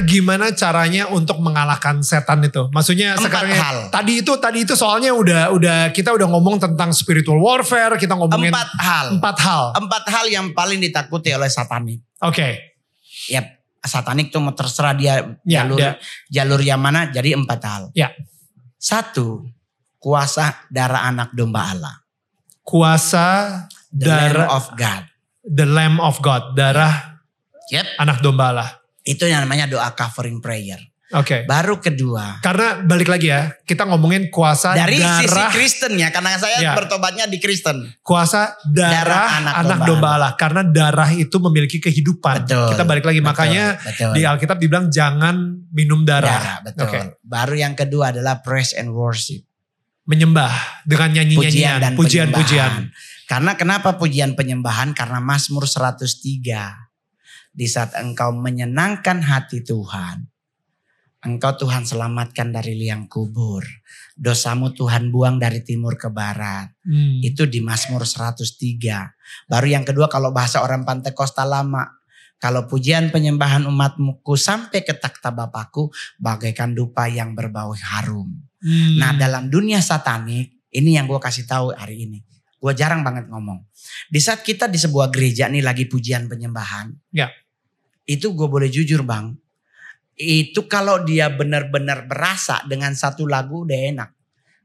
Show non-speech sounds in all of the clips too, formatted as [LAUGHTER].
Gimana caranya untuk mengalahkan setan itu? Maksudnya Empat sekarang hal. tadi itu tadi itu soalnya udah udah kita udah ngomong tentang spiritual warfare, kita ngomongin Empat hal. empat hal. Empat hal yang paling ditakuti oleh satanik. Oke. Ya, satanik tuh mau terserah dia Ya, jalur dia- jalur yang mana. Jadi empat hal. Ya. Satu, kuasa darah anak domba Allah. Kuasa The darah Lamb of God. the Lamb of God, darah Yep. anak domba Allah. Itu yang namanya doa covering prayer. Oke. Baru kedua, Karena balik lagi ya, kita ngomongin kuasa dari sisi darah Kristen ya, karena saya Ya. bertobatnya di Kristen. kuasa darah, Darah anak, anak domba, domba Allah karena darah itu memiliki kehidupan. Betul. Kita balik lagi Betul, makanya betul. di Alkitab dibilang jangan minum darah. darah, betul. Oke. Baru yang kedua adalah praise and worship. Menyembah dengan Pujian nyanyi-nyanyian, dan pujian-pujian. penyembahan. Karena kenapa pujian penyembahan? Karena Mazmur 103. Di saat engkau menyenangkan hati Tuhan. Engkau Tuhan selamatkan dari liang kubur. Dosamu Tuhan buang dari timur ke barat. Hmm. Itu di Mazmur 103. Baru yang kedua kalau bahasa orang Pantai Kosta lama. Kalau pujian penyembahan umatmu sampai ke takhta Bapakku bagaikan dupa yang berbau harum. Hmm. Nah dalam dunia satanik, ini yang gue kasih tahu hari ini. Gue jarang banget ngomong. Di saat kita di sebuah gereja nih lagi pujian penyembahan. Ya. Itu gue boleh jujur bang. Itu kalau dia benar-benar berasa dengan satu lagu udah enak.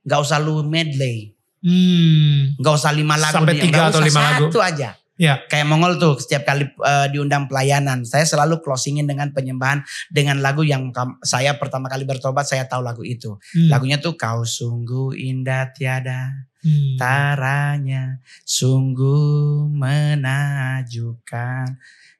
Gak usah lu medley. Hmm. Gak usah lima lagu. Sampai dia. tiga atau lima lagu. Satu aja. Ya. Kayak Mongol tuh setiap kali eh, diundang pelayanan. Saya selalu closingin dengan penyembahan. Dengan lagu yang saya pertama kali bertobat saya tahu lagu itu. Hmm. Lagunya tuh kau sungguh indah tiada Hmm. taranya sungguh menajukan.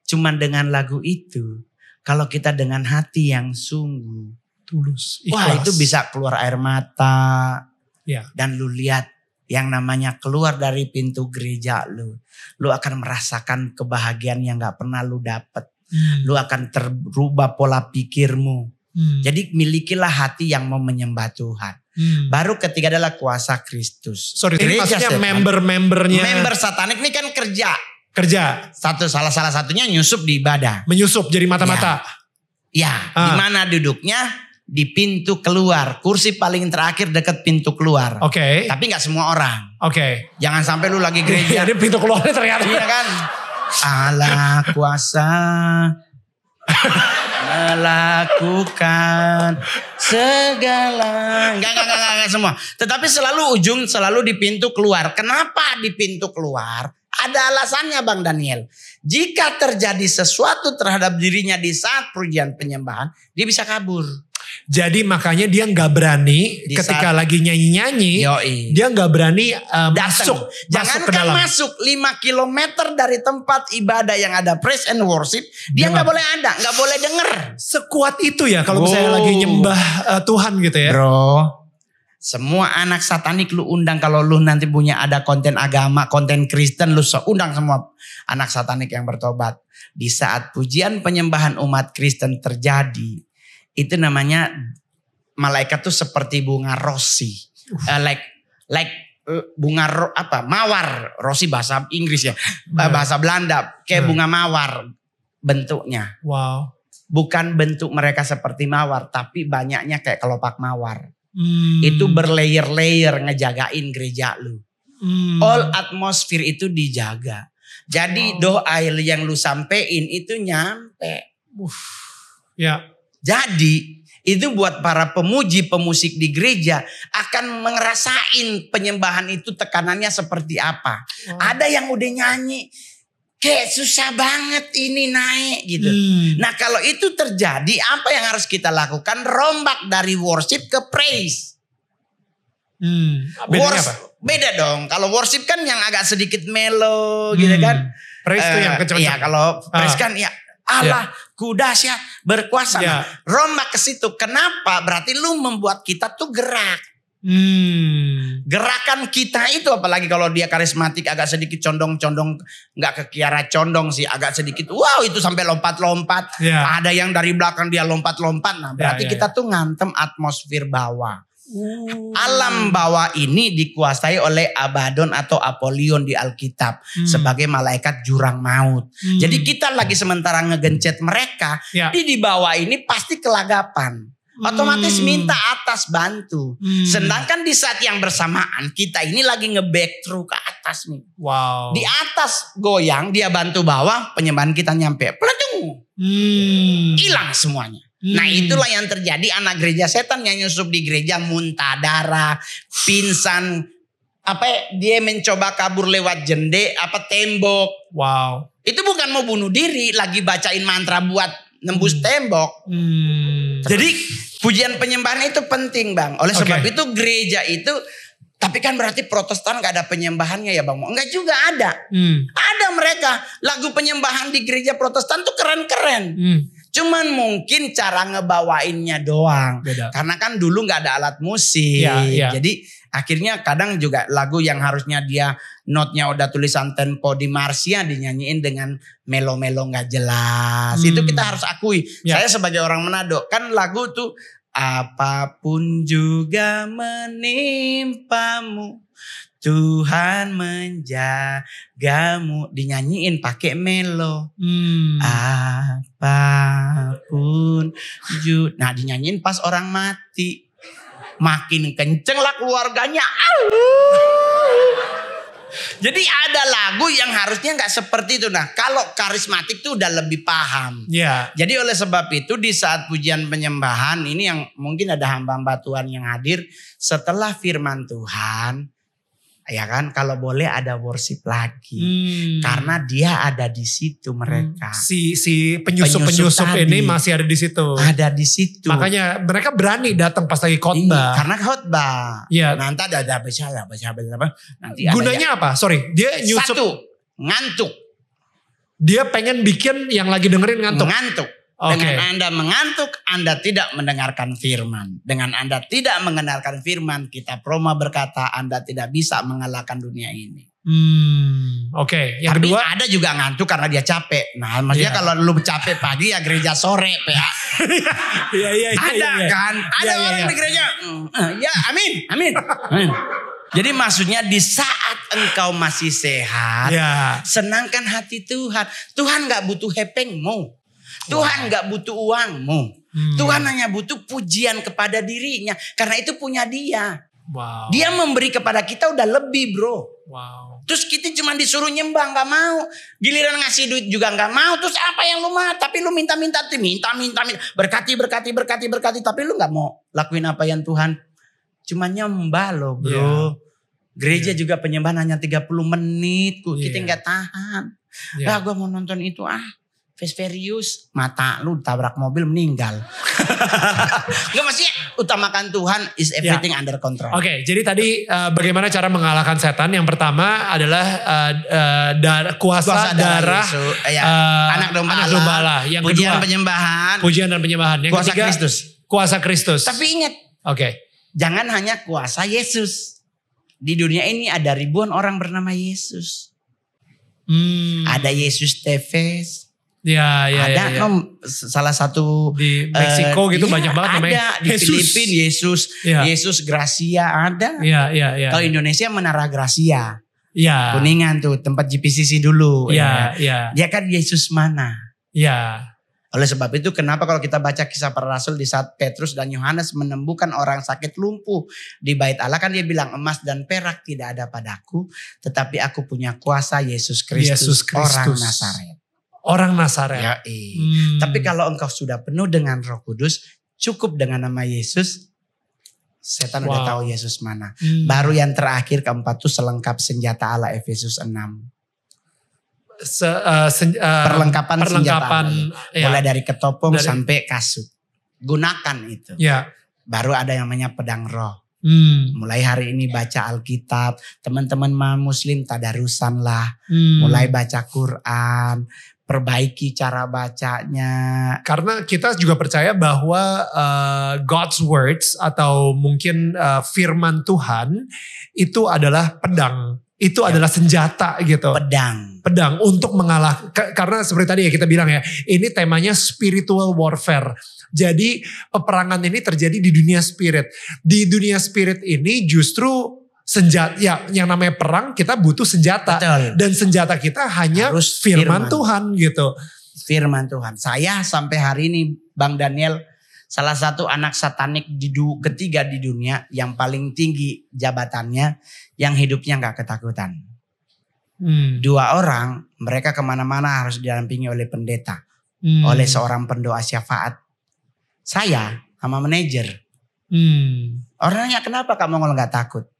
Cuman dengan lagu itu, kalau kita dengan hati yang sungguh, Tulus. wah Ikhlas. itu bisa keluar air mata. Ya. Dan lu lihat yang namanya keluar dari pintu gereja lu, lu akan merasakan kebahagiaan yang gak pernah lu dapet. Hmm. Lu akan terubah pola pikirmu. Hmm. Jadi milikilah hati yang mau menyembah Tuhan. Hmm. Baru ketiga adalah kuasa Kristus. Sorry, ini Gereja maksudnya member-membernya Member satanik ini kan kerja. Kerja, Satu salah salah satunya nyusup di ibadah. menyusup jadi mata-mata. Ya, Ah. di mana duduknya? Di pintu keluar. Kursi paling terakhir dekat pintu keluar. Oke, Tapi nggak semua orang. oke. Jangan sampai lu lagi gereja. [LAUGHS] Jadi pintu keluarnya ternyata. Iya kan? Allah kuasa melakukan segala enggak, enggak, enggak, enggak, enggak semua. Tetapi selalu ujung selalu di pintu keluar. Kenapa di pintu keluar? Ada alasannya Bang Daniel. Jika terjadi sesuatu terhadap dirinya di saat pujian penyembahan, dia bisa kabur. Jadi makanya dia nggak berani Di ketika saat- lagi nyanyi-nyanyi, Yoi. dia nggak berani uh, Datang. masuk, Jangan masuk ke dalam. masuk 5 km dari tempat ibadah yang ada praise and worship, dia nggak boleh ada, nggak boleh denger. Sekuat itu ya kalau misalnya Wow. lagi nyembah uh, Tuhan gitu ya. Bro, semua anak satanik lu undang kalau lu nanti punya ada konten agama, konten Kristen lu so- undang semua anak satanik yang bertobat. Di saat pujian penyembahan umat Kristen terjadi, itu namanya malaikat tuh seperti bunga rosi. Eh, like like eh, bunga ro, apa? Mawar. Rosi bahasa Inggris ya. Hmm. bahasa Belanda kayak Hmm. bunga mawar bentuknya. Wow. Bukan bentuk mereka seperti mawar, tapi banyaknya kayak kelopak mawar. Hmm. Itu berlayer-layer ngejagain gereja lu. Hmm. All atmosfer itu dijaga. Jadi Oh. doa yang lu sampein itu nyampe. Ya. Jadi itu buat para pemuji pemusik di gereja akan ngerasain penyembahan itu tekanannya seperti apa. Wow. Ada yang udah nyanyi kayak susah banget ini naik gitu. Hmm. Nah kalau itu terjadi apa yang harus kita lakukan? Rombak dari worship ke praise. Hmm. Bedanya Wors- apa? Beda dong. Kalau worship kan yang agak sedikit mellow gitu Hmm. kan. Praise itu Eh, yang kenceng Iya kalau praise Ah. kan ya Allah ku dahsyat berkuasa. Ya. Nah, rombak ke situ. Kenapa? Berarti lu membuat kita tuh gerak. Hmm. Gerakan kita itu apalagi kalau dia karismatik agak sedikit condong-condong nggak ke Kiara condong sih agak sedikit wow itu sampai lompat-lompat Ya. ada yang dari belakang dia lompat-lompat nah berarti Ya, ya, kita tuh ngantem atmosfer bawah alam bawah ini dikuasai oleh Abaddon atau Apollyon di Alkitab Hmm. sebagai malaikat jurang maut Hmm. jadi kita lagi sementara ngegencet mereka Ya. di di bawah ini pasti kelagapan otomatis Hmm. minta atas bantu Hmm. Sedangkan di saat yang bersamaan kita ini lagi nge-back through ke atas nih. Wow. Di atas goyang dia bantu bawah penyembahan kita nyampe. Peletung. Hmm. Hilang semuanya. Hmm. Nah itulah yang terjadi anak gereja setan yang nyusup di gereja muntah darah, pingsan, apa ya, dia mencoba kabur lewat jende, apa tembok. Wow. Itu bukan mau bunuh diri, lagi bacain mantra buat nembus Hmm. tembok. Hmm. Jadi pujian penyembahan itu penting bang. Oleh sebab Oke. itu gereja itu, tapi kan berarti Protestan gak ada penyembahannya ya bang? Enggak juga ada. Hmm. Ada mereka lagu penyembahan di gereja Protestan tuh keren-keren. Hmm. Cuman mungkin cara ngebawainnya doang. Beda. Karena kan dulu nggak ada alat musik. Iya, iya. Jadi akhirnya kadang juga lagu yang harusnya dia notnya udah tulisan tempo di Marsia dinyanyiin dengan melo-melo nggak jelas. Hmm. Itu kita harus akui. Ya. Saya sebagai orang Manado kan lagu tuh apa pun juga menimpamu Tuhan menjagamu dinyanyiin pakai melo. Hmm. Apa pun ju Nah dinyanyiin pas orang mati. Makin kenceng lah keluarganya. Jadi ada lagu yang harusnya nggak seperti itu. Nah kalau karismatik tuh udah lebih paham. Ya. Jadi oleh sebab itu di saat pujian penyembahan ini yang mungkin ada hamba-hamba Tuhan yang hadir setelah firman Tuhan. Ya kan kalau boleh ada worship lagi. Hmm. Karena dia ada di situ mereka. si si penyusup Penyusup penyusup ini masih ada di situ. ada di situ. Makanya mereka berani datang pas lagi Iya, khotbah. karena khotbah. Iya. Nanti ada ada baca ada baca apa nanti ada Gunanya apa? Sorry, dia nyusup. satu ngantuk, Dia pengen bikin yang lagi dengerin ngantuk. ngantuk. Oke. Dengan Anda mengantuk, Anda tidak mendengarkan firman. Dengan Anda tidak mengenalkan firman, kita Proma berkata Anda tidak bisa mengalahkan dunia ini. Hmm, Oke. Yang Tapi kedua, ada juga ngantuk karena dia capek. Nah, maksudnya Iya. kalau lu capek pagi ya gereja sore, PA. [LAUGHS] iya iya iya. Ada iya. kan? Ada Iya, iya, orang iya. di gereja. "Mm, eh, Ya, amin, amin. amin. Jadi maksudnya di saat engkau masih sehat, Ya. senangkan hati Tuhan. Tuhan nggak butuh hepengmu. Tuhan nggak butuh uangmu. Hmm. Tuhan hanya butuh pujian kepada dirinya. Karena itu punya dia. Wow. Dia memberi kepada kita udah lebih bro. Wow. Terus kita cuma disuruh nyembah nggak mau. Giliran ngasih duit juga nggak mau. Terus apa yang lu mau? Tapi lu minta-minta, tuh, minta. Berkati, berkati, berkati, berkati. Tapi lu nggak mau lakuin apa yang Tuhan. Cuma nyembah loh bro. Iya. Gereja juga penyembahan hanya 30 menit. Kita Iya. nggak tahan. Ya. Ah gue mau nonton itu ah. Vesperius. Mata lu tabrak mobil meninggal. [LAUGHS] Gak maksudnya utamakan Tuhan is everything under control. Oke, jadi tadi eh, bagaimana cara mengalahkan setan? Yang pertama adalah eh, eh, dar- kuasa, Kuasa darah Yesus. Eh, ya. anak domba anak Allah. domba Allah. Yang Pujian kedua, penyembahan. pujian dan penyembahan. Yang kuasa ketiga, Kristus. kuasa Kristus. Tapi ingat, Oke. jangan hanya kuasa Yesus. Di dunia ini ada ribuan orang bernama Yesus. Hmm. Ada Yesus Teves. Ya, ya, ada ya, ya. nom- salah satu Di Meksiko eh, gitu iya, banyak banget namanya. Ada di. Filipina Yesus, Iya. Yesus Gracia ada. Iya, iya, iya. Kalau Indonesia Menara Gracia, Iya. Kuningan tuh tempat GPCC dulu. Iya, ya. iya. Dia kan Yesus mana? Iya. Oleh sebab itu kenapa kalau kita baca kisah para rasul di saat Petrus dan Yohanes menembukan orang sakit lumpuh di bait Allah kan dia bilang emas dan perak tidak ada padaku tetapi aku punya kuasa Yesus Kristus Yesus orang Kristus. Nazaret. Orang Nazaret. Ya, iya. Hmm. Tapi kalau engkau sudah penuh dengan Roh Kudus, cukup dengan nama Yesus, setan udah Wow. tahu Yesus mana. Hmm. Baru yang terakhir keempat tuh selengkap senjata Allah Efesus 6. Se- eh, sen- eh, Perlengkapan, perlengkapan senjata. ya, Mulai dari ketopong Dari- sampai kasut. Gunakan itu. ya. Baru ada yang namanya pedang roh. Hmm. Mulai hari ini baca Alkitab. Teman-teman ma- muslim tadarusan lah. Hmm. Mulai baca Quran. Perbaiki cara bacanya. Karena kita juga percaya bahwa uh, God's words atau mungkin uh, firman Tuhan itu adalah pedang. Itu ya. adalah senjata gitu. Pedang. Pedang untuk mengalah. Karena seperti tadi ya kita bilang ya, ini temanya spiritual warfare. Jadi peperangan ini terjadi di dunia spirit. Di dunia spirit ini justru senjata ya yang namanya perang kita butuh senjata Betul. dan senjata kita hanya Harus firman, firman Tuhan gitu. Firman Tuhan. Saya sampai hari ini Bang Daniel salah satu anak satanik di du, ketiga di dunia yang paling tinggi jabatannya yang hidupnya nggak ketakutan. Hmm. Dua orang mereka ke mana-mana harus didampingi oleh pendeta, hmm. oleh seorang pendoa syafaat. Saya sama manajer. Hmm. Orangnya kenapa kamu nggak takut?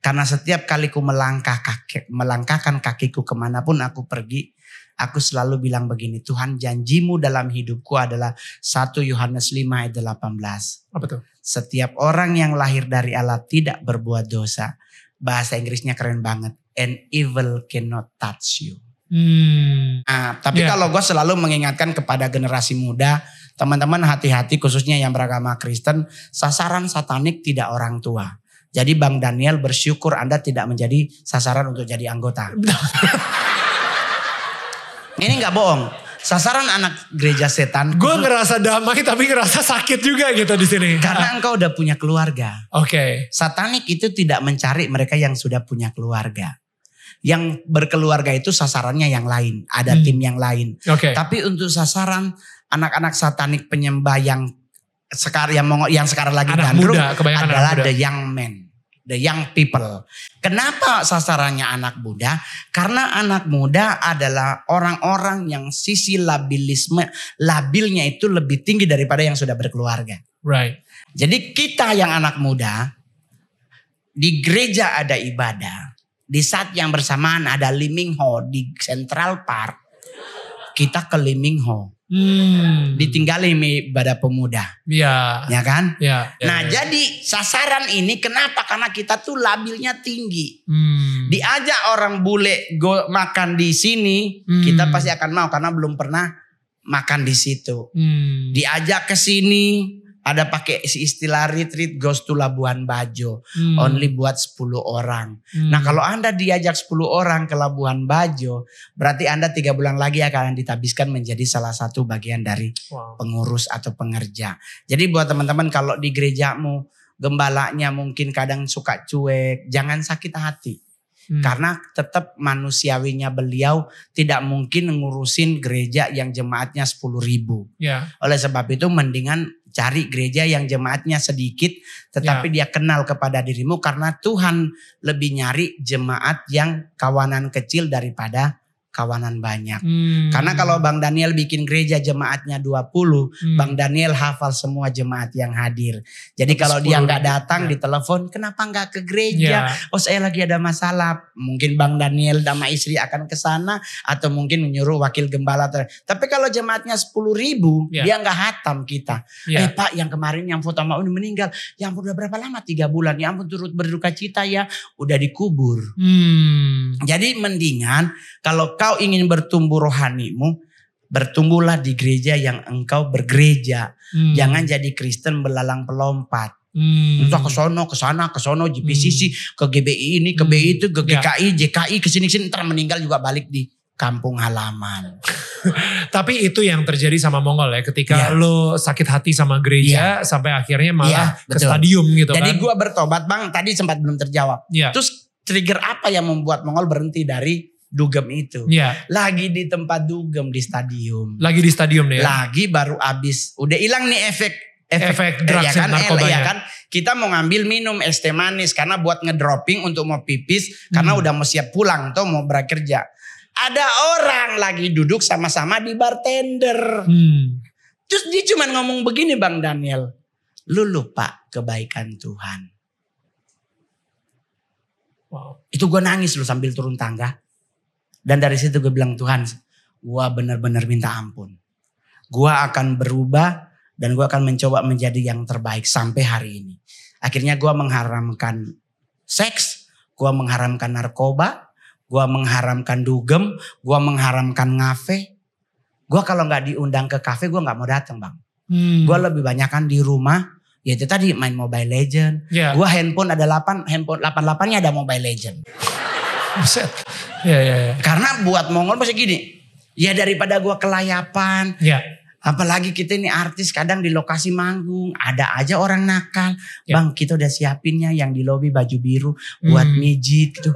Karena setiap kali ku melangkah kaki, melangkahkan kakiku ke mana pun aku pergi, aku selalu bilang begini, Tuhan janjimu dalam hidupku adalah 1 Yohanes 5 ayat 18. Apa tuh? Setiap orang yang lahir dari Allah tidak berbuat dosa. Bahasa Inggrisnya keren banget. And evil cannot touch you. Hmm. Nah, tapi yeah. kalau gue selalu mengingatkan kepada generasi muda, teman-teman hati-hati khususnya yang beragama Kristen, sasaran satanik tidak orang tua jadi Bang Daniel bersyukur Anda tidak menjadi sasaran untuk jadi anggota. [LAUGHS] Ini nggak bohong. Sasaran anak gereja setan. Gue ngerasa damai tapi ngerasa sakit juga gitu di sini. Karena engkau udah punya keluarga. Oke. Okay. Satanik itu tidak mencari mereka yang sudah punya keluarga. Yang berkeluarga itu sasarannya yang lain. Ada hmm. tim yang lain. Oke. Okay. Tapi untuk sasaran anak-anak satanik penyembah yang sekarang yang yang sekarang lagi anak gandrung muda, adalah the young men, the young people. Kenapa sasarannya anak muda? Karena anak muda adalah orang-orang yang sisi labilisme labilnya itu lebih tinggi daripada yang sudah berkeluarga. Right. Jadi kita yang anak muda di gereja ada ibadah. Di saat yang bersamaan ada Liming Ho di Central Park. Kita ke Liming Ho Hmm. Ditinggali ibadah pemuda. Iya. Ya kan? Iya. Ya, nah ya. jadi sasaran ini kenapa? Karena kita tuh labilnya tinggi. Hmm. Diajak orang bule go makan di sini, hmm. kita pasti akan mau karena belum pernah makan di situ. Hmm. Diajak ke sini, ada pakai istilah retreat goes to Labuan Bajo. Hmm. Only buat 10 orang. Hmm. Nah kalau Anda diajak 10 orang ke Labuan Bajo. Berarti Anda tiga bulan lagi akan ditabiskan menjadi salah satu bagian dari wow. pengurus atau pengerja. Jadi buat teman-teman kalau di gerejamu gembalanya mungkin kadang suka cuek. Jangan sakit hati. Hmm. Karena tetap manusiawinya beliau tidak mungkin ngurusin gereja yang jemaatnya 10 ribu. Yeah. Oleh sebab itu mendingan cari gereja yang jemaatnya sedikit tetapi yeah. dia kenal kepada dirimu karena Tuhan lebih nyari jemaat yang kawanan kecil daripada kawanan banyak. Hmm. Karena kalau Bang Daniel bikin gereja jemaatnya 20, hmm. Bang Daniel hafal semua jemaat yang hadir. Jadi kalau dia nggak datang ya. di telepon, kenapa nggak ke gereja? Ya. Oh saya lagi ada masalah. Mungkin Bang Daniel sama istri akan ke sana atau mungkin menyuruh wakil gembala. Tapi kalau jemaatnya 10 ribu, ya. dia nggak hatam kita. Ya. Eh Pak yang kemarin yang foto mau ini meninggal, yang udah berapa lama? Tiga bulan. Ya ampun turut berduka cita ya, udah dikubur. Hmm. Jadi mendingan kalau kau ingin bertumbuh rohanimu, bertumbuhlah di gereja yang engkau bergereja. Hmm. Jangan jadi Kristen belalang pelompat. Hmm. Entah ke sono, ke sana, ke sono, JPCC, hmm. ke GBI ini, ke hmm. BI itu, ke GKI, ya. JKI, ke sini sini ntar meninggal juga balik di kampung halaman. [LAUGHS] Tapi itu yang terjadi sama Mongol ya ketika ya. lo sakit hati sama gereja ya. sampai akhirnya malah ya, ke stadium gitu Jadi kan. Jadi gue bertobat Bang, tadi sempat belum terjawab. Ya. Terus trigger apa yang membuat Mongol berhenti dari dugem itu. Iya. Lagi di tempat dugem di stadium. Lagi di stadium nih. Ya? Lagi baru abis. Udah hilang nih efek efek, efek drugs ya kan, narkobanya. ya kan kita mau ngambil minum es teh manis karena buat ngedropping untuk mau pipis hmm. karena udah mau siap pulang tuh mau bekerja. Ada orang lagi duduk sama-sama di bartender. Hmm. Terus dia cuma ngomong begini Bang Daniel. Lu lupa kebaikan Tuhan. Wow. Itu gue nangis lu sambil turun tangga. Dan dari situ gue bilang Tuhan, gue benar-benar minta ampun. Gue akan berubah dan gue akan mencoba menjadi yang terbaik sampai hari ini. Akhirnya gue mengharamkan seks, gue mengharamkan narkoba, gue mengharamkan dugem, gue mengharamkan ngafe. Gue kalau nggak diundang ke kafe gue nggak mau datang bang. Hmm. Gue lebih banyak kan di rumah. Ya itu tadi main Mobile Legend. Ya. Gue handphone ada 8, handphone 88-nya ada Mobile Legend. Buset. Ya, ya, ya. Karena buat Mongol masih gini. Ya daripada gue kelayapan. Ya. Apalagi kita ini artis kadang di lokasi manggung. Ada aja orang nakal. Ya. Bang kita udah siapinnya yang di lobi baju biru. Buat Hmm. mijit gitu.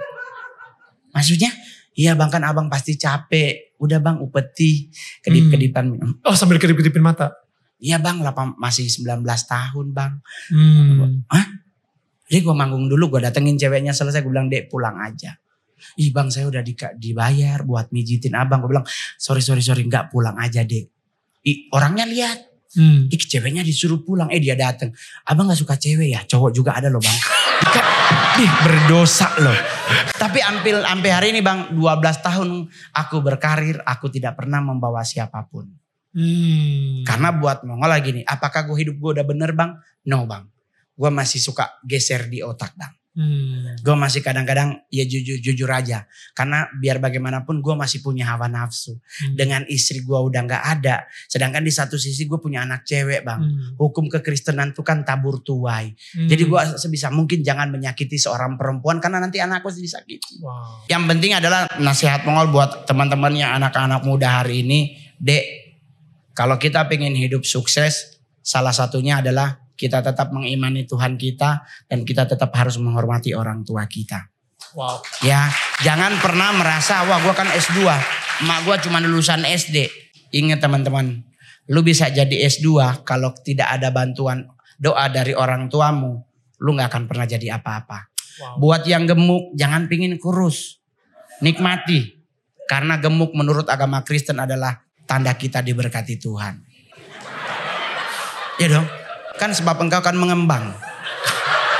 Maksudnya iya bang kan abang pasti capek. Udah bang upeti. Kedip-kedipan. Oh sambil kedip-kedipin mata. Iya bang masih 19 tahun bang. Hmm. Jadi gue manggung dulu gue datengin ceweknya selesai gue bilang dek pulang aja. Ih bang saya udah di- dibayar buat mijitin abang. Gue bilang sorry sorry sorry nggak pulang aja dek. Ih, orangnya lihat. Hmm. Ih ceweknya disuruh pulang. Eh dia dateng. Abang gak suka cewek ya? Cowok juga ada loh bang. Ih berdosa loh. Tapi ampil sampai hari ini bang 12 tahun aku berkarir. Aku tidak pernah membawa siapa pun. Hmm. Karena buat Mongol lagi nih. Apakah gue hidup gue udah bener bang? No bang. Gue masih suka geser di otak bang. Hmm. Gue masih kadang-kadang ya jujur jujur aja. Karena biar bagaimanapun gue masih punya hawa nafsu. Hmm. Dengan istri gue udah nggak ada. Sedangkan di satu sisi gue punya anak cewek bang. Hmm. Hukum kekristenan itu kan tabur tuai. Hmm. Jadi gue sebisa mungkin jangan menyakiti seorang perempuan karena nanti anakku disakiti. Wow. Yang penting adalah nasihat Mongol buat teman-teman yang anak-anak muda hari ini. Dek, kalau kita pengen hidup sukses, salah satunya adalah kita tetap mengimani Tuhan kita dan kita tetap harus menghormati orang tua kita. Wow. Ya, jangan pernah merasa wah gua kan S2, emak gua cuma lulusan SD. Ingat teman-teman, lu bisa jadi S2 kalau tidak ada bantuan doa dari orang tuamu, lu nggak akan pernah jadi apa-apa. Wow. Buat yang gemuk, jangan pingin kurus. Nikmati. Karena gemuk menurut agama Kristen adalah tanda kita diberkati Tuhan. Ya dong. Kan sebab engkau kan mengembang.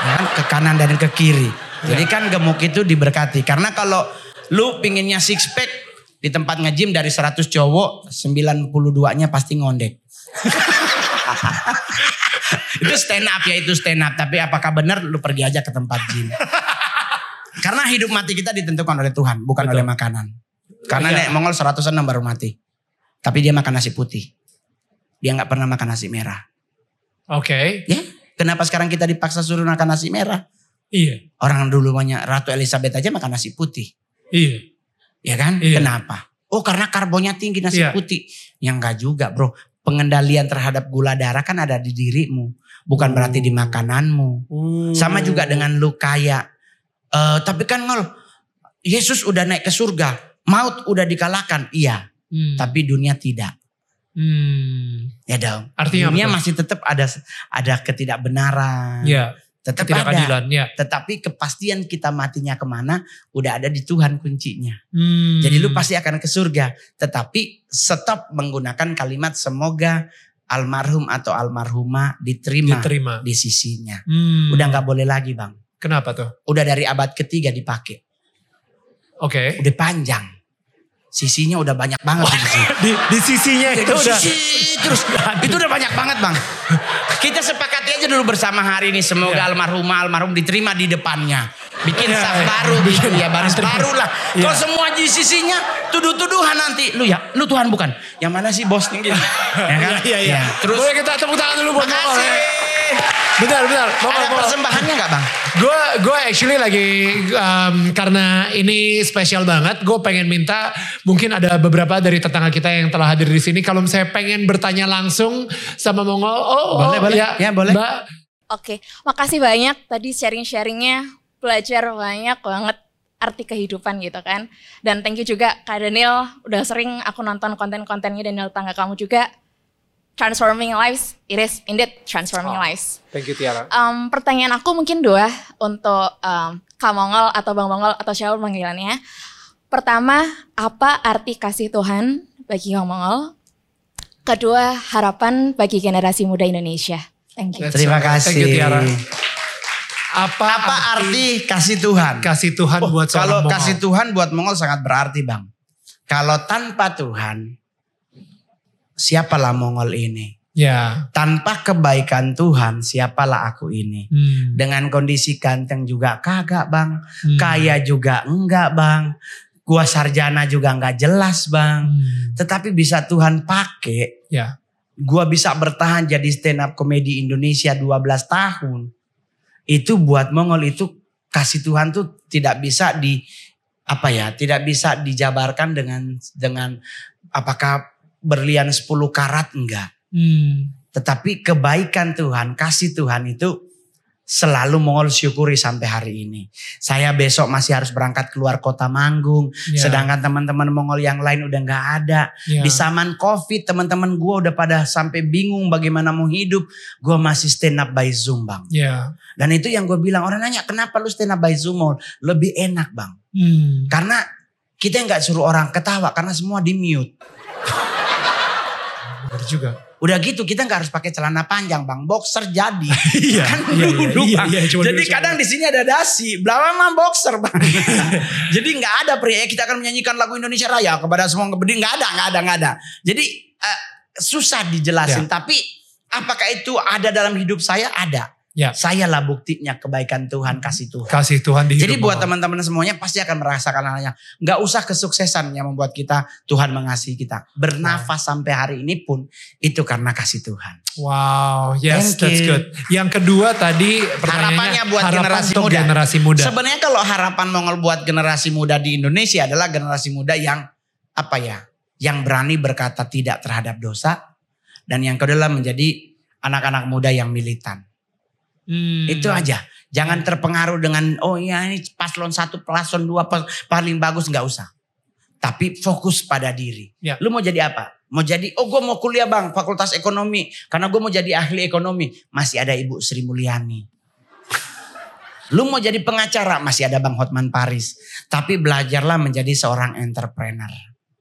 Ya kan? Ke kanan dan ke kiri. Jadi kan gemuk itu diberkati. Karena kalau lu pinginnya six pack di tempat nge-gym dari 100 cowok, 92-nya pasti ngondek. [LAUGHS] itu stand up ya itu stand up. Tapi apakah benar lu pergi aja ke tempat gym. Karena hidup mati kita ditentukan oleh Tuhan, bukan Betul. oleh makanan. Karena Iya. nek Mongol 100-an baru mati. Tapi dia makan nasi putih. Dia nggak pernah makan nasi merah. Oke. Ya, kenapa sekarang kita dipaksa suruh makan nasi merah? Iya. Orang dulu banyak Ratu Elizabeth aja makan nasi putih. Iya. Ya kan? Iya. Kenapa? Oh karena karbonnya tinggi nasi Iya. putih. Yang enggak juga bro. Pengendalian terhadap gula darah kan ada di dirimu. Bukan Oh. berarti di makananmu. Uh. Sama juga dengan lu kaya. Eh, tapi kan ngol. Yesus udah naik ke surga. Maut udah dikalahkan. Iya. Hmm. Tapi dunia tidak. Hmm. Ya dong. Artinya dunia apa? masih tetap ada ada ketidakbenaran. Ya. Tetap ada. Ya. Tetapi kepastian kita matinya ke mana udah ada di Tuhan kuncinya. Hmm. Jadi lu pasti akan ke surga. Tetapi stop menggunakan kalimat semoga almarhum atau almarhumah diterima, diterima. di sisinya. Hmm. Udah nggak boleh lagi bang. Kenapa tuh? Udah dari abad ketiga dipakai. Oke. Udah panjang. Sisinya udah banyak banget di sini. Di, di sisinya itu Itu udah. sisi terus itu udah banyak banget bang. Kita sepakati aja dulu bersama hari ini semoga Iya. almarhumah almarhum diterima di depannya. Bikin Iya, saf iya. baru, bikin ya baris baru lah. Iya. Kalau semua di sisinya tuduh-tuduhan nanti lu ya, lu Tuhan bukan. Yang mana sih bosnya gitu? [LAUGHS] ya kan? Iya, iya. Terus Boleh kita tepuk tangan dulu buat Mongol ya. Bentar, bentar. Mongol, Ada persembahannya nggak bang? Gue gue actually lagi um, karena ini spesial banget. Gue pengen minta mungkin ada beberapa dari tetangga kita yang telah hadir di sini. Kalau saya pengen bertanya langsung sama Mongol. Oh, Boleh, oh, boleh. Ya, Ya, boleh. Mbak. Oke, makasih banyak tadi sharing-sharingnya, belajar banyak banget arti kehidupan gitu kan. Dan thank you juga Kak Daniel, udah sering aku nonton konten-kontennya Daniel Tangga kamu juga. Transforming lives, it is indeed transforming Oh. lives. Thank you Tiara. Em, pertanyaan aku mungkin dua untuk em, Kak Mongol atau Bang Mongol atau siapa panggilannya. Pertama, apa arti kasih Tuhan bagi Kak Mongol? Kedua, harapan bagi generasi muda Indonesia. Thank you. That's Terima kasih. Thank you Tiara. Apa, Apa arti kasih Tuhan? kasih Tuhan Oh, buat kalau Mongol? kasih Tuhan buat Mongol sangat berarti bang. Kalau tanpa Tuhan, siapalah Mongol ini? Ya. Tanpa kebaikan Tuhan, siapalah aku ini? Hmm. Dengan kondisi ganteng juga kagak bang, Hmm. kaya juga enggak bang, Gua sarjana juga nggak jelas bang. Hmm. Tetapi bisa Tuhan pakai. Ya. Gua bisa bertahan jadi stand up komedi Indonesia 12 tahun. Itu buat Mongol itu kasih Tuhan tuh tidak bisa di apa ya, tidak bisa dijabarkan dengan dengan apakah berlian 10 karat enggak. Hmm. Tetapi kebaikan Tuhan, kasih Tuhan itu selalu Mongol syukuri sampai hari ini. Saya besok masih harus berangkat keluar kota manggung. Ya. Sedangkan teman-teman Mongol yang lain udah nggak ada. Ya. Di zaman covid teman-teman gue udah pada sampai bingung bagaimana mau hidup. Gue masih stand up by Zoom bang. Ya. Dan itu yang gue bilang orang nanya kenapa lu stand up by Zoom Mongol? Lebih enak bang. Hmm. Karena kita nggak suruh orang ketawa karena semua di mute. Benar juga. Udah gitu kita nggak harus pakai celana panjang bang, boxer jadi. [LAUGHS] Iya. kan iya, dulu iya, bang. iya, cuma Jadi dulu, kadang di sini ada dasi, belakang mah boxer bang. [LAUGHS] Jadi nggak ada pria kita akan menyanyikan lagu Indonesia Raya kepada semua ngebedi nggak ada, nggak ada, nggak ada. Jadi eh, susah dijelasin. Ya. Tapi apakah itu ada dalam hidup saya? Ada. Ya. Saya lah buktinya kebaikan Tuhan kasih Tuhan. kasih Tuhan di Jadi buat teman-teman semuanya pasti akan merasakan halnya. Nggak usah kesuksesan yang membuat kita Tuhan mengasihi kita. Bernafas sampai hari ini pun itu karena kasih Tuhan. Wow, yes, Thank that's you. good. Yang kedua tadi Harapannya buat harapan generasi muda. generasi muda. Sebenarnya kalau harapan Mongol buat generasi muda di Indonesia adalah generasi muda yang apa ya? Yang berani berkata tidak terhadap dosa dan yang kedua adalah menjadi anak-anak muda yang militan. Hmm. Itu aja. Jangan terpengaruh dengan oh ya ini paslon satu, paslon dua paling bagus nggak usah. Tapi fokus pada diri. Ya. Lu mau jadi apa? Mau jadi oh gue mau kuliah bang fakultas ekonomi karena gue mau jadi ahli ekonomi. Masih ada ibu Sri Mulyani. Lu mau jadi pengacara masih ada bang Hotman Paris. Tapi belajarlah menjadi seorang entrepreneur.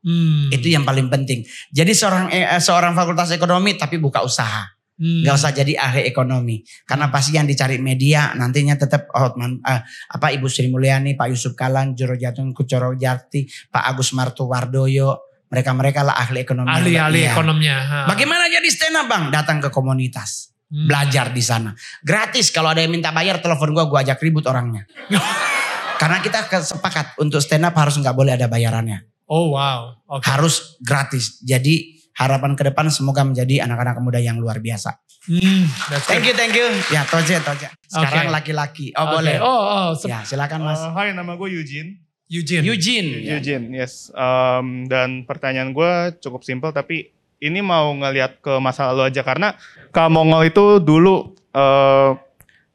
Hmm. Itu yang paling penting. Jadi seorang eh, seorang fakultas ekonomi tapi buka usaha. Hmm. Gak usah jadi ahli ekonomi. Karena pasti yang dicari media nantinya tetap Hotman, eh, apa Ibu Sri Mulyani, Pak Yusuf Kalan, Joro Jatun, Kucoro Jati, Pak Agus Martowardoyo. Mereka-mereka lah ahli ekonomi. ahli-ahli Iya. ekonomnya. ha. Bagaimana jadi stand up bang? Datang ke komunitas. Hmm. Belajar di sana. Gratis kalau ada yang minta bayar telepon gua, gua ajak ribut orangnya. [LAUGHS] Karena kita sepakat untuk stand up harus nggak boleh ada bayarannya. Oh wow, oke. Harus gratis. Jadi harapan ke depan semoga menjadi anak-anak muda yang luar biasa. Hmm, Thank you, thank you. Ya, Toje, Toje. Sekarang laki-laki. Oh, Oke. boleh. Oh, oh, sep- Ya, silakan Mas. Uh, hai, nama gue Eugene. Eugene. Eugene. Eugene, yes. Um, dan pertanyaan gue cukup simpel, tapi ini mau ngelihat ke masa lalu aja karena Kak Mongol itu dulu uh,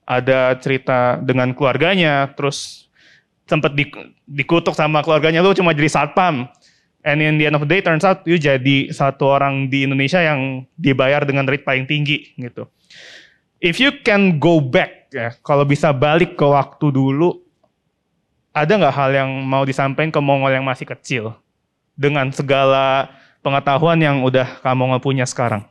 ada cerita dengan keluarganya, terus sempet di- dikutuk sama keluarganya lu cuma jadi satpam. And in the end of the day, turns out you jadi satu orang di Indonesia yang dibayar dengan rate paling tinggi gitu. If you can go back, ya, kalau bisa balik ke waktu dulu, ada nggak hal yang mau disampaikan ke Mongol yang masih kecil dengan segala pengetahuan yang udah Mongol punya sekarang?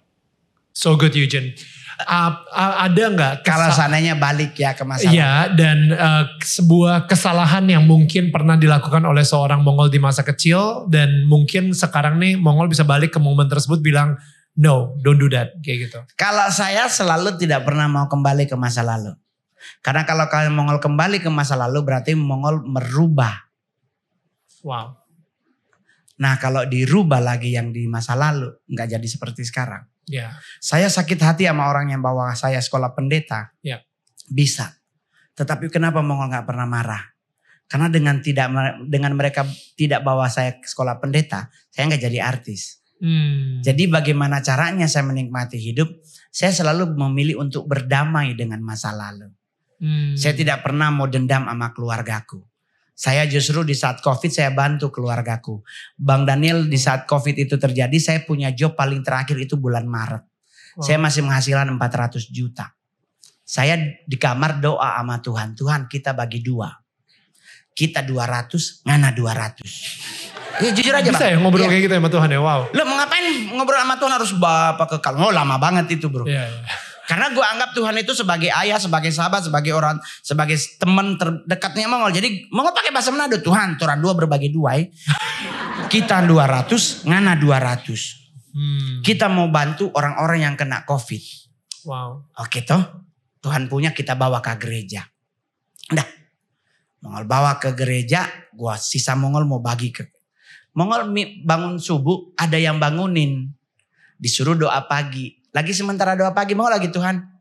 So good Eugene. A- ada nggak Kalau seandainya balik ya ke masa lalu. Iya dan eh, sebuah kesalahan yang mungkin pernah dilakukan oleh seorang Mongol di masa kecil dan mungkin sekarang nih Mongol bisa balik ke momen tersebut bilang no don't do that kayak gitu. Kalau saya selalu tidak pernah mau kembali ke masa lalu. Karena kalau kalian Mongol kembali ke masa lalu berarti Mongol merubah. Wow. Nah kalau dirubah lagi yang di masa lalu nggak jadi seperti sekarang. Ya. Saya sakit hati sama orang yang bawa saya sekolah pendeta. Ya. Bisa. Tetapi kenapa Mongol nggak pernah marah? Karena dengan tidak dengan mereka tidak bawa saya ke sekolah pendeta, saya nggak jadi artis. Hmm. Jadi bagaimana caranya saya menikmati hidup? Saya selalu memilih untuk berdamai dengan masa lalu. Hmm. Saya tidak pernah mau dendam sama keluargaku. Saya justru di saat COVID saya bantu keluargaku. Bang Daniel di saat COVID itu terjadi saya punya job paling terakhir itu bulan Maret. Wow. Saya masih menghasilkan 400 juta. Saya di kamar doa sama Tuhan. Tuhan kita bagi dua. Kita 200, ngana 200. Ya jujur aja bisa Bang. ya ngobrol Iya. kayak gitu sama Tuhan ya wow. Lo mau ngapain ngobrol sama Tuhan harus bapak kekal. Oh lama banget itu bro. Iya. iya. Karena gue anggap Tuhan itu sebagai ayah, sebagai sahabat, sebagai orang, sebagai teman terdekatnya Mongol. Jadi Mongol pakai bahasa Manado. Tuhan, Tuhan dua berbagi [LAUGHS] dua. eh. Kita 200, ngana 200. Hmm. Kita mau bantu orang-orang yang kena COVID. Wow. Oke toh, Tuhan punya kita bawa ke gereja. Udah. Mongol bawa ke gereja, gua sisa Mongol mau bagi ke. Mongol bangun subuh, ada yang bangunin. Disuruh doa pagi. Lagi sementara doa pagi, Mongol lagi Tuhan.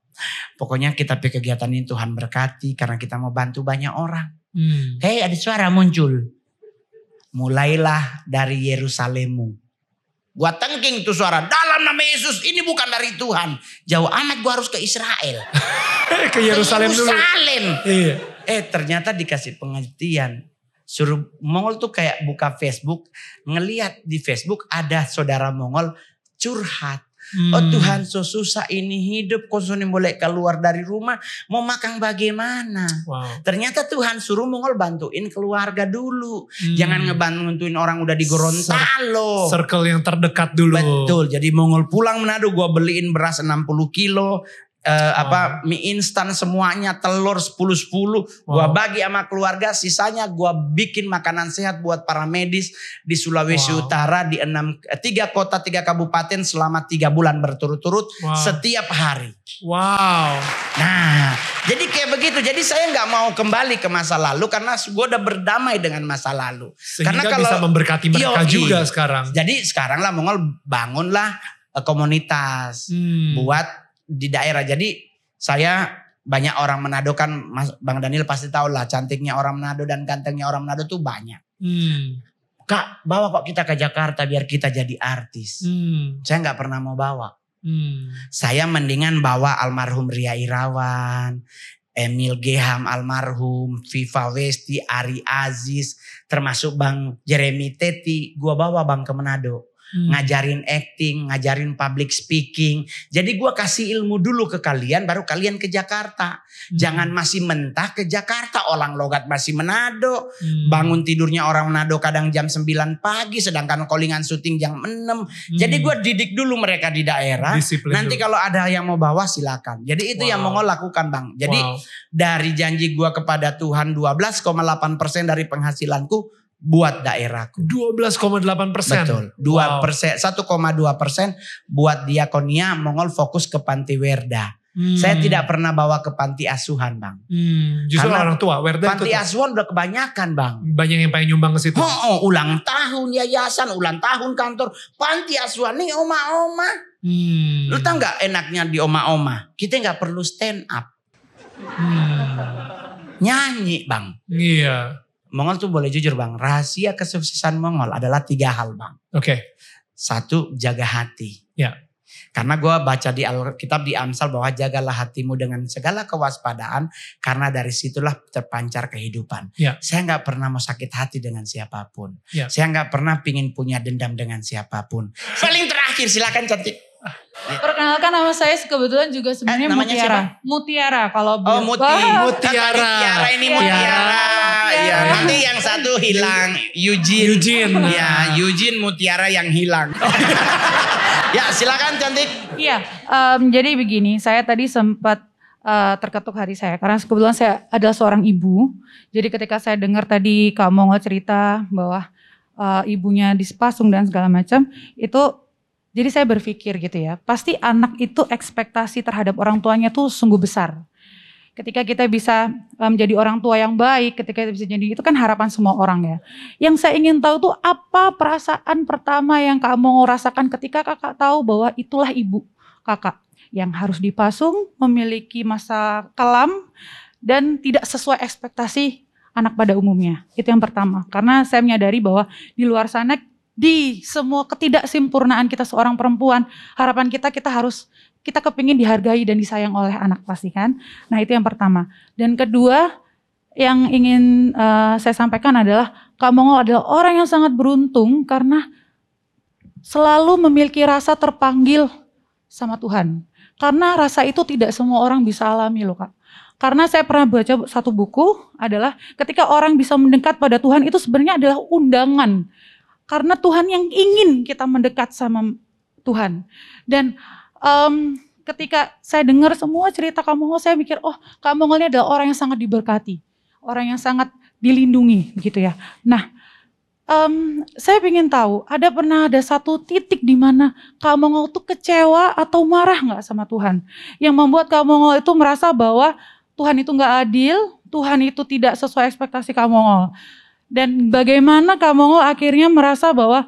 Pokoknya kita pergi kegiatan ini Tuhan berkati karena kita mau bantu banyak orang. Hmm. Hei ada suara muncul. Mulailah dari Yerusalemmu. Gua tengking tuh suara. Dalam nama Yesus ini bukan dari Tuhan. Jauh amat gua harus ke Israel. [LAUGHS] Ke Yerusalem dulu. Yerusalem. Iya. Eh ternyata dikasih pengertian. Suruh Mongol tuh kayak buka Facebook. Ngeliat di Facebook ada saudara Mongol curhat. Oh Hmm. Tuhan so susah ini hidup. Kok ini boleh keluar dari rumah. Mau makan bagaimana. Wow. Ternyata Tuhan suruh Mongol bantuin keluarga dulu. Hmm. Jangan ngebantuin orang udah di Gorontalo. Circle yang terdekat dulu. Betul. Jadi Mongol pulang Manado gua beliin beras 60 kilo. Eh, apa mie instan semuanya telur 10-10 gua Wow. bagi sama keluarga sisanya gua bikin makanan sehat buat para medis di Sulawesi Wow. Utara di enam eh, tiga kota tiga kabupaten selama tiga bulan berturut-turut Wow. setiap hari Wow. Nah, jadi kayak begitu. Jadi saya nggak mau kembali ke masa lalu karena gue udah berdamai dengan masa lalu. Sehingga Karena kalau- bisa memberkati mereka Yoi. juga sekarang. Jadi sekarang lah Mongol bangunlah eh, komunitas Hmm. buat di daerah. Jadi saya banyak orang Manado kan, Mas, Bang Daniel pasti tahu lah cantiknya orang Manado dan gantengnya orang Manado tuh banyak. Hmm. Kak, bawa kok kita ke Jakarta biar kita jadi artis. Hmm. Saya nggak pernah mau bawa. Hmm. Saya mendingan bawa almarhum Ria Irawan, Emil Geham almarhum, Viva Westi, Ari Aziz, termasuk Bang Jeremy Teti. Gua bawa Bang ke Manado. Hmm. Ngajarin acting, ngajarin public speaking. Jadi gua kasih ilmu dulu ke kalian, baru kalian ke Jakarta. Hmm. Jangan masih mentah ke Jakarta. Orang logat masih Manado. Hmm. Bangun tidurnya orang Manado kadang jam 9 pagi, sedangkan callingan syuting jam 6. Hmm. Jadi gua didik dulu mereka di daerah. Disiplin Nanti dulu. kalau ada yang mau bawa silakan. Jadi itu yang Wow. mau lakukan bang. Jadi Wow. dari janji gua kepada Tuhan 12,8% dari penghasilanku buat daerahku. 12,8 persen. Betul. 2 Wow. persen, 1,2 persen buat diakonia Mongol fokus ke panti werda. Hmm. Saya tidak pernah bawa ke panti asuhan bang. Hmm. Justru Karena orang tua. Werda Panti itu asuhan udah kebanyakan bang. banyak yang pengen nyumbang ke situ. Oh, oh, ulang tahun yayasan, ulang tahun kantor, panti asuhan nih oma-oma. Hmm. Lu tau nggak enaknya di oma-oma? Kita nggak perlu stand up. Hmm. Nyanyi bang. Iya. Mongol tuh boleh jujur bang. Rahasia kesuksesan Mongol adalah tiga hal bang. Oke. Satu jaga hati. Ya. Karena gue baca di Alkitab di Amsal bahwa jagalah hatimu dengan segala kewaspadaan. Karena dari situlah terpancar kehidupan. Ya. Saya nggak pernah mau sakit hati dengan siapa pun. Ya. Saya nggak pernah pingin punya dendam dengan siapa pun. Paling terakhir silakan cantik. Perkenalkan nama saya kebetulan juga sebenarnya Eh, namanya Mutiara. Mutiara kalau Oh Muti. Wah, Mutiara. Kan tadi Tiara ini Mutiara. Mutiara. Ya, nanti yang satu hilang. Eugene. Eugene. Ya, Eugene Mutiara yang hilang. [LAUGHS] ya, silakan cantik. Iya, em, jadi begini, saya tadi sempat eh, terketuk hati saya karena kebetulan saya adalah seorang ibu. Jadi ketika saya dengar tadi Kak Mongol cerita bahwa eh, ibunya dispasung dan segala macam, itu jadi saya berpikir gitu ya, pasti anak itu ekspektasi terhadap orang tuanya tuh sungguh besar. Ketika kita bisa menjadi orang tua yang baik, ketika kita bisa jadi itu kan harapan semua orang ya. Yang saya ingin tahu tuh apa perasaan pertama yang Mongol rasakan ketika kakak tahu bahwa itulah ibu kakak yang harus dipasung, memiliki masa kelam dan tidak sesuai ekspektasi anak pada umumnya. Itu yang pertama. Karena saya menyadari bahwa di luar sana di semua ketidaksempurnaan kita seorang perempuan, harapan kita kita harus kita kepingin dihargai dan disayang oleh anak pasti kan. Nah itu yang pertama. Dan kedua yang ingin eh, saya sampaikan adalah Kak Mongol adalah orang yang sangat beruntung karena selalu memiliki rasa terpanggil sama Tuhan. Karena rasa itu tidak semua orang bisa alami loh kak. Karena saya pernah baca satu buku adalah ketika orang bisa mendekat pada Tuhan itu sebenarnya adalah undangan. Karena Tuhan yang ingin kita mendekat sama Tuhan. Dan em, ketika saya dengar semua cerita kamu, saya mikir, oh kamu ini adalah orang yang sangat diberkati. Orang yang sangat dilindungi gitu ya. Nah Em, saya ingin tahu, ada pernah ada satu titik di mana kamu tuh kecewa atau marah nggak sama Tuhan, yang membuat kamu itu merasa bahwa Tuhan itu nggak adil, Tuhan itu tidak sesuai ekspektasi Kak Mongol. Dan bagaimana Kak Mongol akhirnya merasa bahwa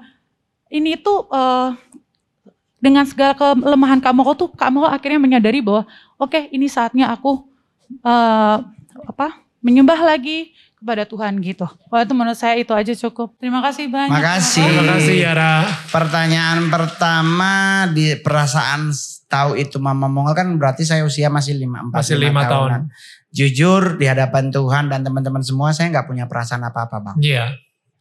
ini tuh uh, dengan segala kelemahan Kak Mongol tuh Kak Mongol akhirnya menyadari bahwa oke okay, ini saatnya aku uh, apa menyembah lagi kepada Tuhan gitu. Wah itu menurut saya itu aja cukup. Terima kasih banyak. Makasih. Terima kasih Yara. Pertanyaan pertama di perasaan tahu itu Mama Mongol kan berarti saya usia masih lima empat Masih lima tahun. Jujur di hadapan Tuhan dan teman-teman semua saya nggak punya perasaan apa-apa bang. Iya.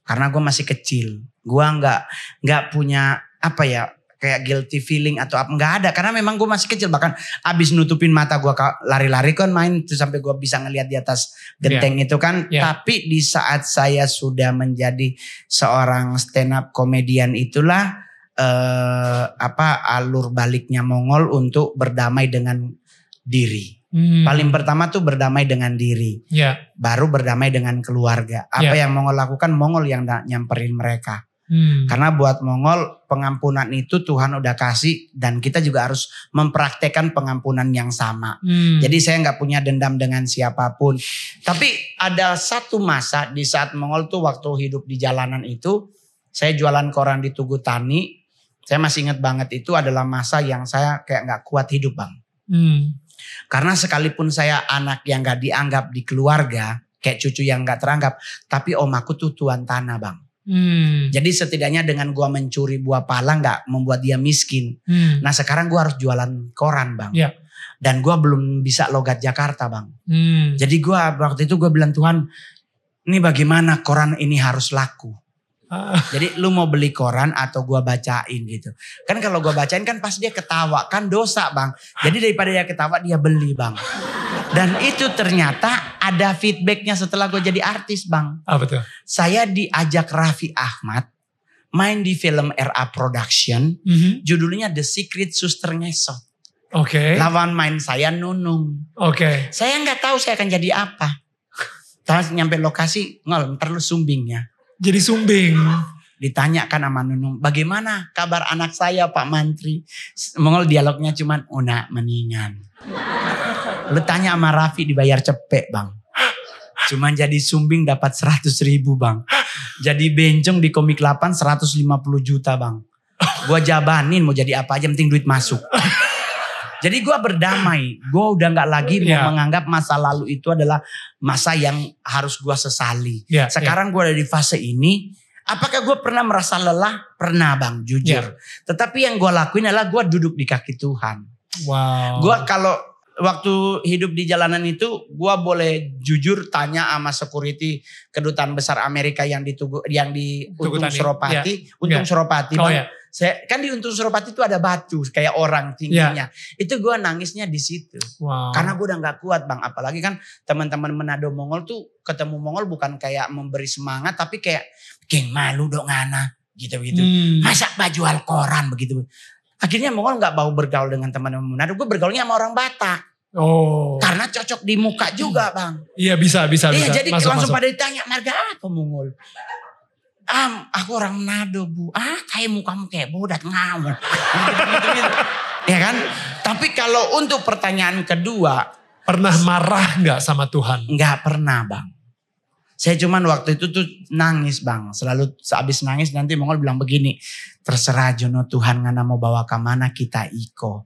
Karena gue masih kecil. Gue nggak nggak punya apa ya kayak guilty feeling atau apa nggak ada karena memang gue masih kecil bahkan abis nutupin mata gue lari-lari kan main tuh sampai gue bisa ngelihat di atas genteng yeah. itu kan yeah. tapi di saat saya sudah menjadi seorang stand up komedian itulah eh, apa alur baliknya Mongol untuk berdamai dengan diri Hmm. Paling pertama tuh berdamai dengan diri. Yeah. Baru berdamai dengan keluarga. Apa yeah. yang Mongol lakukan, Mongol yang nyamperin mereka. Hmm. Karena buat Mongol pengampunan itu Tuhan udah kasih dan kita juga harus mempraktekkan pengampunan yang sama. Hmm. Jadi saya nggak punya dendam dengan siapa pun. Tapi ada satu masa di saat Mongol tuh waktu hidup di jalanan itu, saya jualan koran di Tugu Tani. Saya masih ingat banget itu adalah masa yang saya kayak nggak kuat hidup bang. Hmm. Karena sekalipun saya anak yang nggak dianggap di keluarga, kayak cucu yang nggak teranggap, tapi om aku tuh tuan tanah bang. Hmm. Jadi setidaknya dengan gua mencuri buah pala nggak membuat dia miskin. Hmm. Nah sekarang gua harus jualan koran bang. Yeah. Dan gua belum bisa logat Jakarta bang. Hmm. Jadi gua waktu itu gua bilang Tuhan, ini bagaimana koran ini harus laku. Ah. [LAUGHS] Jadi lu mau beli koran atau gua bacain gitu. Kan kalau gua bacain kan pas dia ketawa kan dosa bang. Jadi daripada dia ketawa dia beli bang. Dan itu ternyata ada feedbacknya setelah gue jadi artis bang. Apa tuh? Saya diajak Raffi Ahmad main di film RA Production. Mm -hmm. Judulnya The Secret Suster Ngesot. Oke. Okay. Lawan main saya Nunung. Oke. Okay. Saya nggak tahu saya akan jadi apa. Terus nyampe lokasi, ngol, terlalu sumbingnya. Jadi sumbing. Ditanyakan sama Nunung, bagaimana kabar anak saya Pak Mantri? Mongol dialognya cuman, una meningan. Lu tanya sama Raffi dibayar cepet bang. Cuman jadi sumbing dapat 100 ribu bang. Jadi bencong di komik 8 150 juta bang. Gua jabanin mau jadi apa aja penting duit masuk. Jadi gue berdamai. Gue udah gak lagi yeah. mau menganggap masa lalu itu adalah masa yang harus gue sesali. Yeah, Sekarang yeah. gue ada di fase ini. Apakah gue pernah merasa lelah? Pernah bang, jujur. Yeah. Tetapi yang gue lakuin adalah gue duduk di kaki Tuhan. Wow. Gue kalau waktu hidup di jalanan itu gua boleh jujur tanya sama security kedutaan besar Amerika yang di yang di Untung Suropati, ya. Untung ya. Suropati. Oh, ya. Saya kan di Untung Suropati itu ada batu kayak orang tingginya. Ya. Itu gua nangisnya di situ. Wow. Karena gua udah nggak kuat, Bang. Apalagi kan teman-teman Manado Mongol tuh ketemu Mongol bukan kayak memberi semangat tapi kayak geng malu dong ngana gitu-gitu. Hmm. Masa baju al koran begitu. Akhirnya Mongol nggak mau bergaul dengan teman-teman Manado. Gue bergaulnya sama orang Batak. Oh. Karena cocok di muka juga bang. Iya bisa bisa iya, bisa. Jadi masuk, langsung masuk. pada ditanya marga apa Mongol. Ah, aku orang Manado bu. Ah, kayak mukamu kayak bodat ngawur. ya kan? Tapi kalau untuk pertanyaan kedua. Pernah marah nggak sama Tuhan? Nggak pernah bang. Saya cuman waktu itu tuh nangis bang. Selalu sehabis nangis nanti Mongol bilang begini. Terserah Jono Tuhan ngana mau bawa ke mana kita iko.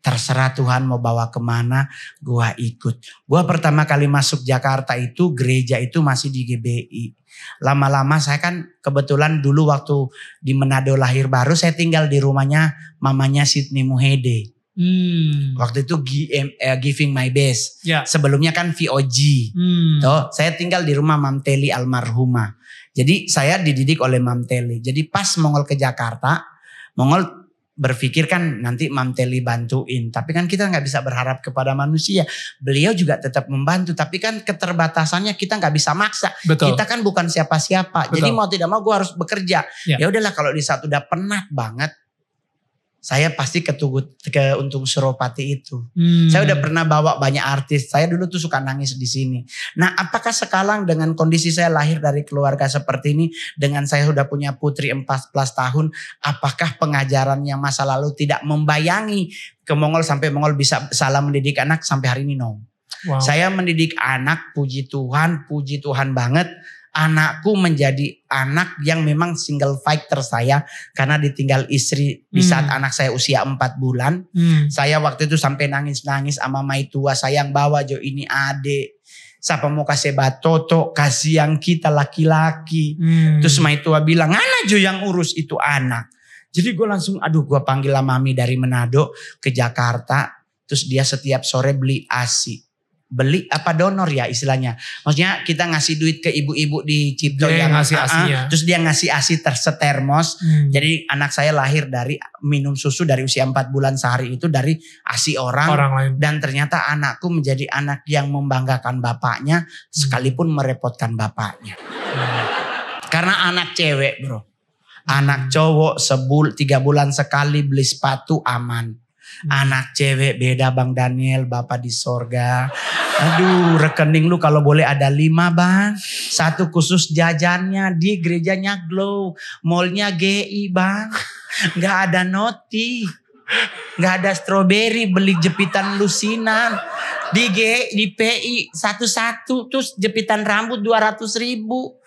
Terserah Tuhan mau bawa ke mana gua ikut. Gua pertama kali masuk Jakarta itu gereja itu masih di GBI. Lama-lama saya kan kebetulan dulu waktu di Manado lahir baru saya tinggal di rumahnya mamanya Sidney Muhede. Hmm. Waktu itu uh, Giving My Best. Ya. Sebelumnya kan VOG. Hmm. Tuh, saya tinggal di rumah Mam Teli almarhumah. Jadi saya dididik oleh Mam Teli. Jadi pas Mongol ke Jakarta, Mongol berpikir kan nanti Mam Teli bantuin. Tapi kan kita nggak bisa berharap kepada manusia. Beliau juga tetap membantu. Tapi kan keterbatasannya kita nggak bisa maksa. Betul. Kita kan bukan siapa-siapa. Jadi mau tidak mau gue harus bekerja. Ya, ya udahlah kalau di saat udah penat banget saya pasti ke Tugu, ke Untung Suropati itu. Hmm. Saya udah pernah bawa banyak artis. Saya dulu tuh suka nangis di sini. Nah, apakah sekarang dengan kondisi saya lahir dari keluarga seperti ini, dengan saya sudah punya putri 14 tahun, apakah pengajaran yang masa lalu tidak membayangi ke Mongol sampai Mongol bisa salah mendidik anak sampai hari ini? No. Wow. Saya mendidik anak, puji Tuhan, puji Tuhan banget. Anakku menjadi anak yang memang single fighter saya karena ditinggal istri di saat Hmm. anak saya usia 4 bulan. Hmm. Saya waktu itu sampai nangis-nangis sama mai tua sayang bawa Jo ini adik. Siapa mau kasih batoto, kasih yang kita laki-laki. Hmm. Terus mai tua bilang, Ana Jo yang urus itu anak. Jadi gue langsung, aduh gue panggil lah mami dari Manado ke Jakarta. Terus dia setiap sore beli ASI. Beli apa donor ya istilahnya. Maksudnya kita ngasih duit ke ibu-ibu di Cipto Dia yang ngasih. ASI-nya. Terus dia ngasih ASI tersetermos. Hmm. Jadi anak saya lahir dari minum susu dari usia 4 bulan sehari itu dari ASI orang. orang lain. Dan ternyata anakku menjadi anak yang membanggakan bapaknya sekalipun merepotkan bapaknya. Karena anak cewek bro. Anak cowok sebul tiga bulan sekali beli sepatu aman. Anak cewek beda Bang Daniel, Bapak di sorga. Aduh rekening lu kalau boleh ada lima bang. Satu khusus jajannya di gerejanya Glow. Mallnya GI bang. Nggak ada noti. Nggak ada stroberi beli jepitan lusinan. Di G, di PI satu-satu. Terus jepitan rambut 200 ribu.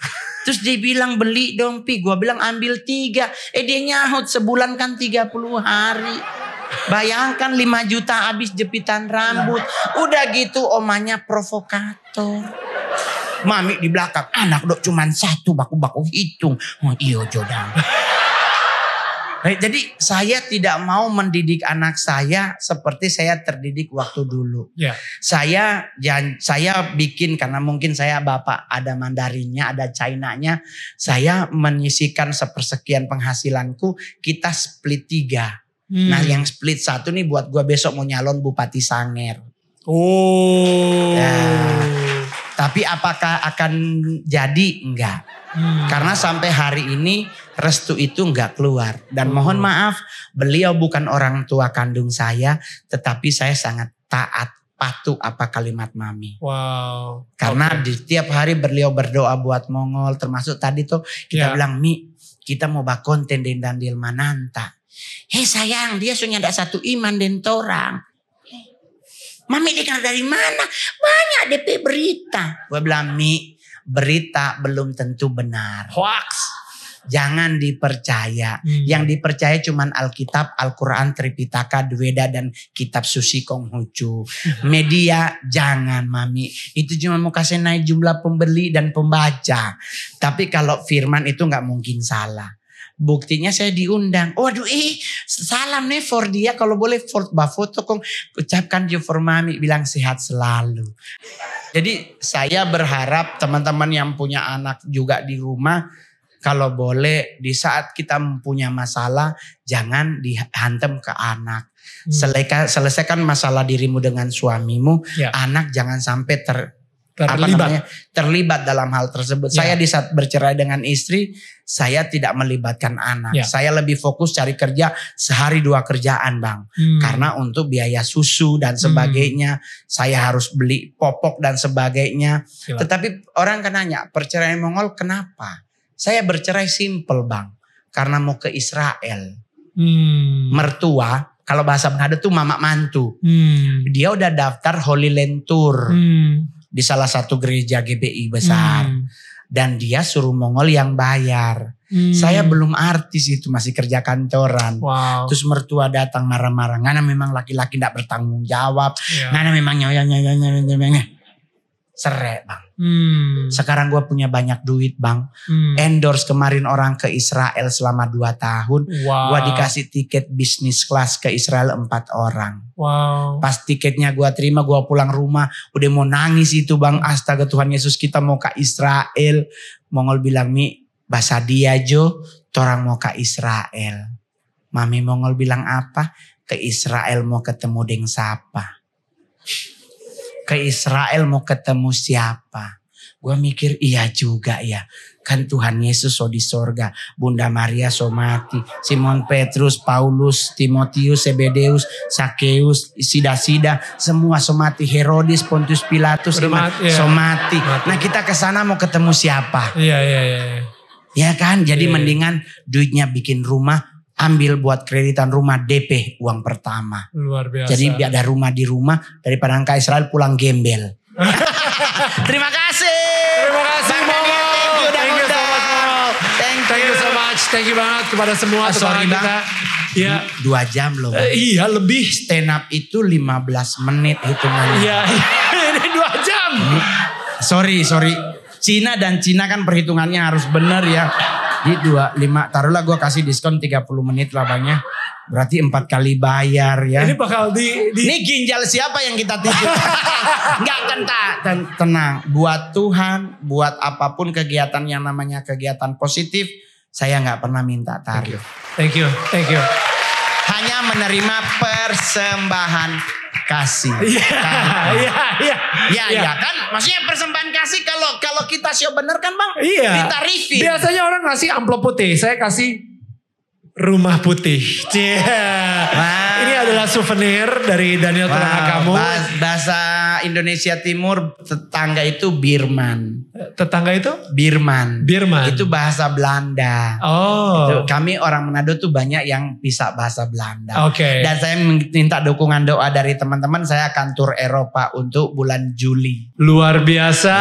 Terus dia bilang beli dong Pi. Gua bilang ambil tiga. Eh dia nyahut sebulan kan 30 hari. Bayangkan 5 juta habis jepitan rambut. Udah gitu omanya provokator. Mami di belakang. Anak dok cuman satu baku-baku hitung. Oh iyo jodang. Baik, jadi saya tidak mau mendidik anak saya seperti saya terdidik waktu dulu. Ya. Saya jan- saya bikin karena mungkin saya bapak ada Mandarinnya, ada Chinanya. Saya menyisikan sepersekian penghasilanku kita split tiga. Hmm. Nah yang split satu nih buat gua besok mau nyalon Bupati Sanger. Oh. Ya. Tapi apakah akan jadi? Enggak. Hmm. Karena sampai hari ini restu itu enggak keluar. Dan Oh. mohon maaf, beliau bukan orang tua kandung saya, tetapi saya sangat taat patuh apa kalimat mami. Wow. Karena Oke. di tiap hari beliau berdoa buat Mongol, termasuk tadi tuh kita Ya. bilang Mi, kita mau bak konten den Dandil Mananta. Hei sayang, dia sunya ada satu iman den torang. Mami dengar dari mana? Banyak DP berita. Gue bilang Mi, berita belum tentu benar. Hoax. Jangan dipercaya. Hmm. Yang dipercaya cuman Alkitab, Al-Quran, Tripitaka, Dweda, dan Kitab Suci Konghucu. Media jangan mami. Itu cuma mau kasih naik jumlah pembeli dan pembaca. Tapi kalau firman itu nggak mungkin salah. Buktinya saya diundang. Waduh eh salam nih for dia. Kalau boleh for foto kong ucapkan you for mami. Bilang sehat selalu. Jadi saya berharap teman-teman yang punya anak juga di rumah kalau boleh di saat kita mempunyai masalah jangan dihantam ke anak. Hmm. Seleka- selesaikan masalah dirimu dengan suamimu, Ya. anak jangan sampai ter Terlibat. namanya, terlibat dalam hal tersebut. Ya. Saya di saat bercerai dengan istri, saya tidak melibatkan anak. Ya. Saya lebih fokus cari kerja sehari dua kerjaan, Bang. Hmm. Karena untuk biaya susu dan sebagainya, saya harus beli popok dan sebagainya. Gila. Tetapi orang kan nanya, perceraian Mongol kenapa? Saya bercerai simple bang. Karena mau ke Israel. Hmm. Mertua, kalau bahasa Manado tuh mama mantu. Hmm. Dia udah daftar Holy Land Tour Hmm. Di salah satu gereja GBI besar. Hmm. Dan dia suruh Mongol yang bayar. Hmm. Saya belum artis itu, masih kerja kantoran. Wow. Terus mertua datang marah-marah. Ngana memang laki-laki tidak bertanggung jawab. Ya. Ngana memang nyoya nyoya nyoya nyoya. Serek bang. Hmm. Sekarang gue punya banyak duit bang. Hmm. endorse kemarin orang ke Israel selama 2 tahun. Wow. Gua dikasih tiket bisnis kelas ke Israel empat orang. Wow. Pas tiketnya gua terima, gua pulang rumah. Udah mau nangis itu bang. Astaga Tuhan Yesus kita mau ke Israel. Mongol bilang Mi, bahasa dia Jo, torang mau ke Israel. Mami Mongol bilang apa? Ke Israel mau ketemu deng siapa? Ke Israel mau ketemu siapa? Gua mikir iya juga ya. Kan Tuhan Yesus so di sorga. Bunda Maria so mati. Simon Petrus, Paulus, Timotius, Sebedeus, Sakeus, Sida-Sida. Semua so mati. Herodes, Pontius Pilatus, Udah mati, ya. so mati. Mati. Nah kita ke sana mau ketemu siapa? Iya iya iya. iya. Ya kan? Jadi Iya. mendingan duitnya bikin rumah. Ambil buat kreditan rumah DP uang pertama. Luar biasa. Jadi biar ada rumah di rumah daripada ke Israel pulang gembel. [LAUGHS] Terima kasih. Terima kasih Bang. Daniel, thank you udah Thank you so much. Thank Thank you so much. Thank you banget kepada semua Ah, sorry, Bang. kita. Ya. Dua jam loh. Eh, iya lebih. Stand up itu 15 menit hitungannya. Iya. [LAUGHS] Ini dua jam. Sorry, sorry. Cina dan Cina kan perhitungannya harus benar ya. Di dua, lima, taruhlah gue kasih diskon 30 menit labanya. Berarti empat kali bayar ya. Ini bakal di, di Ini ginjal siapa yang kita titip? [LAUGHS] Enggak kenta, ten- tenang. Buat Tuhan, buat apa pun kegiatan yang namanya kegiatan positif, saya nggak pernah minta tarif. Thank you. Thank you. Hanya menerima persembahan kasih. Iya, iya, iya. Ya, ya kan, maksudnya persembahan kasih kalau kalau kita show bener kan bang? Iya. Ditarifin. Biasanya orang ngasih amplop putih, saya kasih rumah putih. [LAUGHS] Cie. Wah. Ini adalah souvenir dari Daniel Wow, kamu. bahas- bahasa Indonesia Timur tetangga itu Birman. Tetangga itu? Birman. Birman. Itu bahasa Belanda. Oh. Itu Kami orang Manado tuh banyak yang bisa bahasa Belanda. Oke. Dan saya minta dukungan doa dari teman-teman. Saya akan tur Eropa untuk bulan Juli. Luar biasa.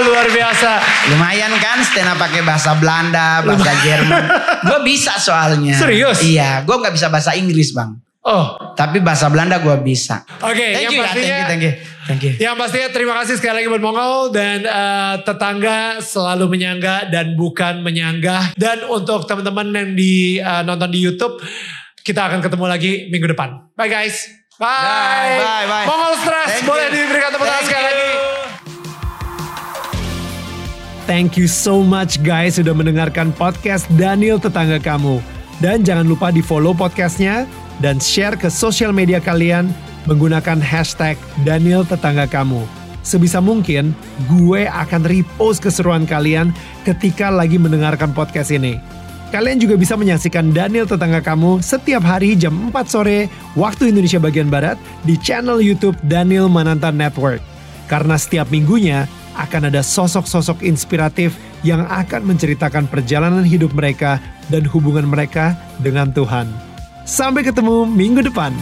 Luar biasa. Lumayan kan stand up pakai bahasa Belanda, bahasa Jerman. Gue bisa soalnya. Serius? Iya, gue nggak bisa bahasa Inggris bang. Oh, Tapi bahasa Belanda gue bisa. oke. Thank yang you, ya, pastinya, thank you, thank you, thank you. yang pastinya terima kasih sekali lagi buat Mongol dan eh, tetangga selalu menyangga dan bukan menyanggah. Dan untuk teman-teman yang di eh, nonton di YouTube, kita akan ketemu lagi minggu depan. Bye guys. Bye. Bye, bye, bye. Mongol Stress Thank boleh you. diberikan tepuk tangan sekali lagi. Thank you so much guys sudah mendengarkan podcast Daniel Tetangga Kamu. Dan jangan lupa di follow podcastnya dan share ke sosial media kalian menggunakan hashtag Daniel Tetangga Kamu. Sebisa mungkin gue akan repost keseruan kalian ketika lagi mendengarkan podcast ini. Kalian juga bisa menyaksikan Daniel Tetangga Kamu setiap hari jam 4 sore waktu Indonesia bagian Barat di channel YouTube Daniel Mananta Network. Karena setiap minggunya akan ada sosok-sosok inspiratif yang akan menceritakan perjalanan hidup mereka dan hubungan mereka dengan Tuhan. Sampai ketemu minggu depan.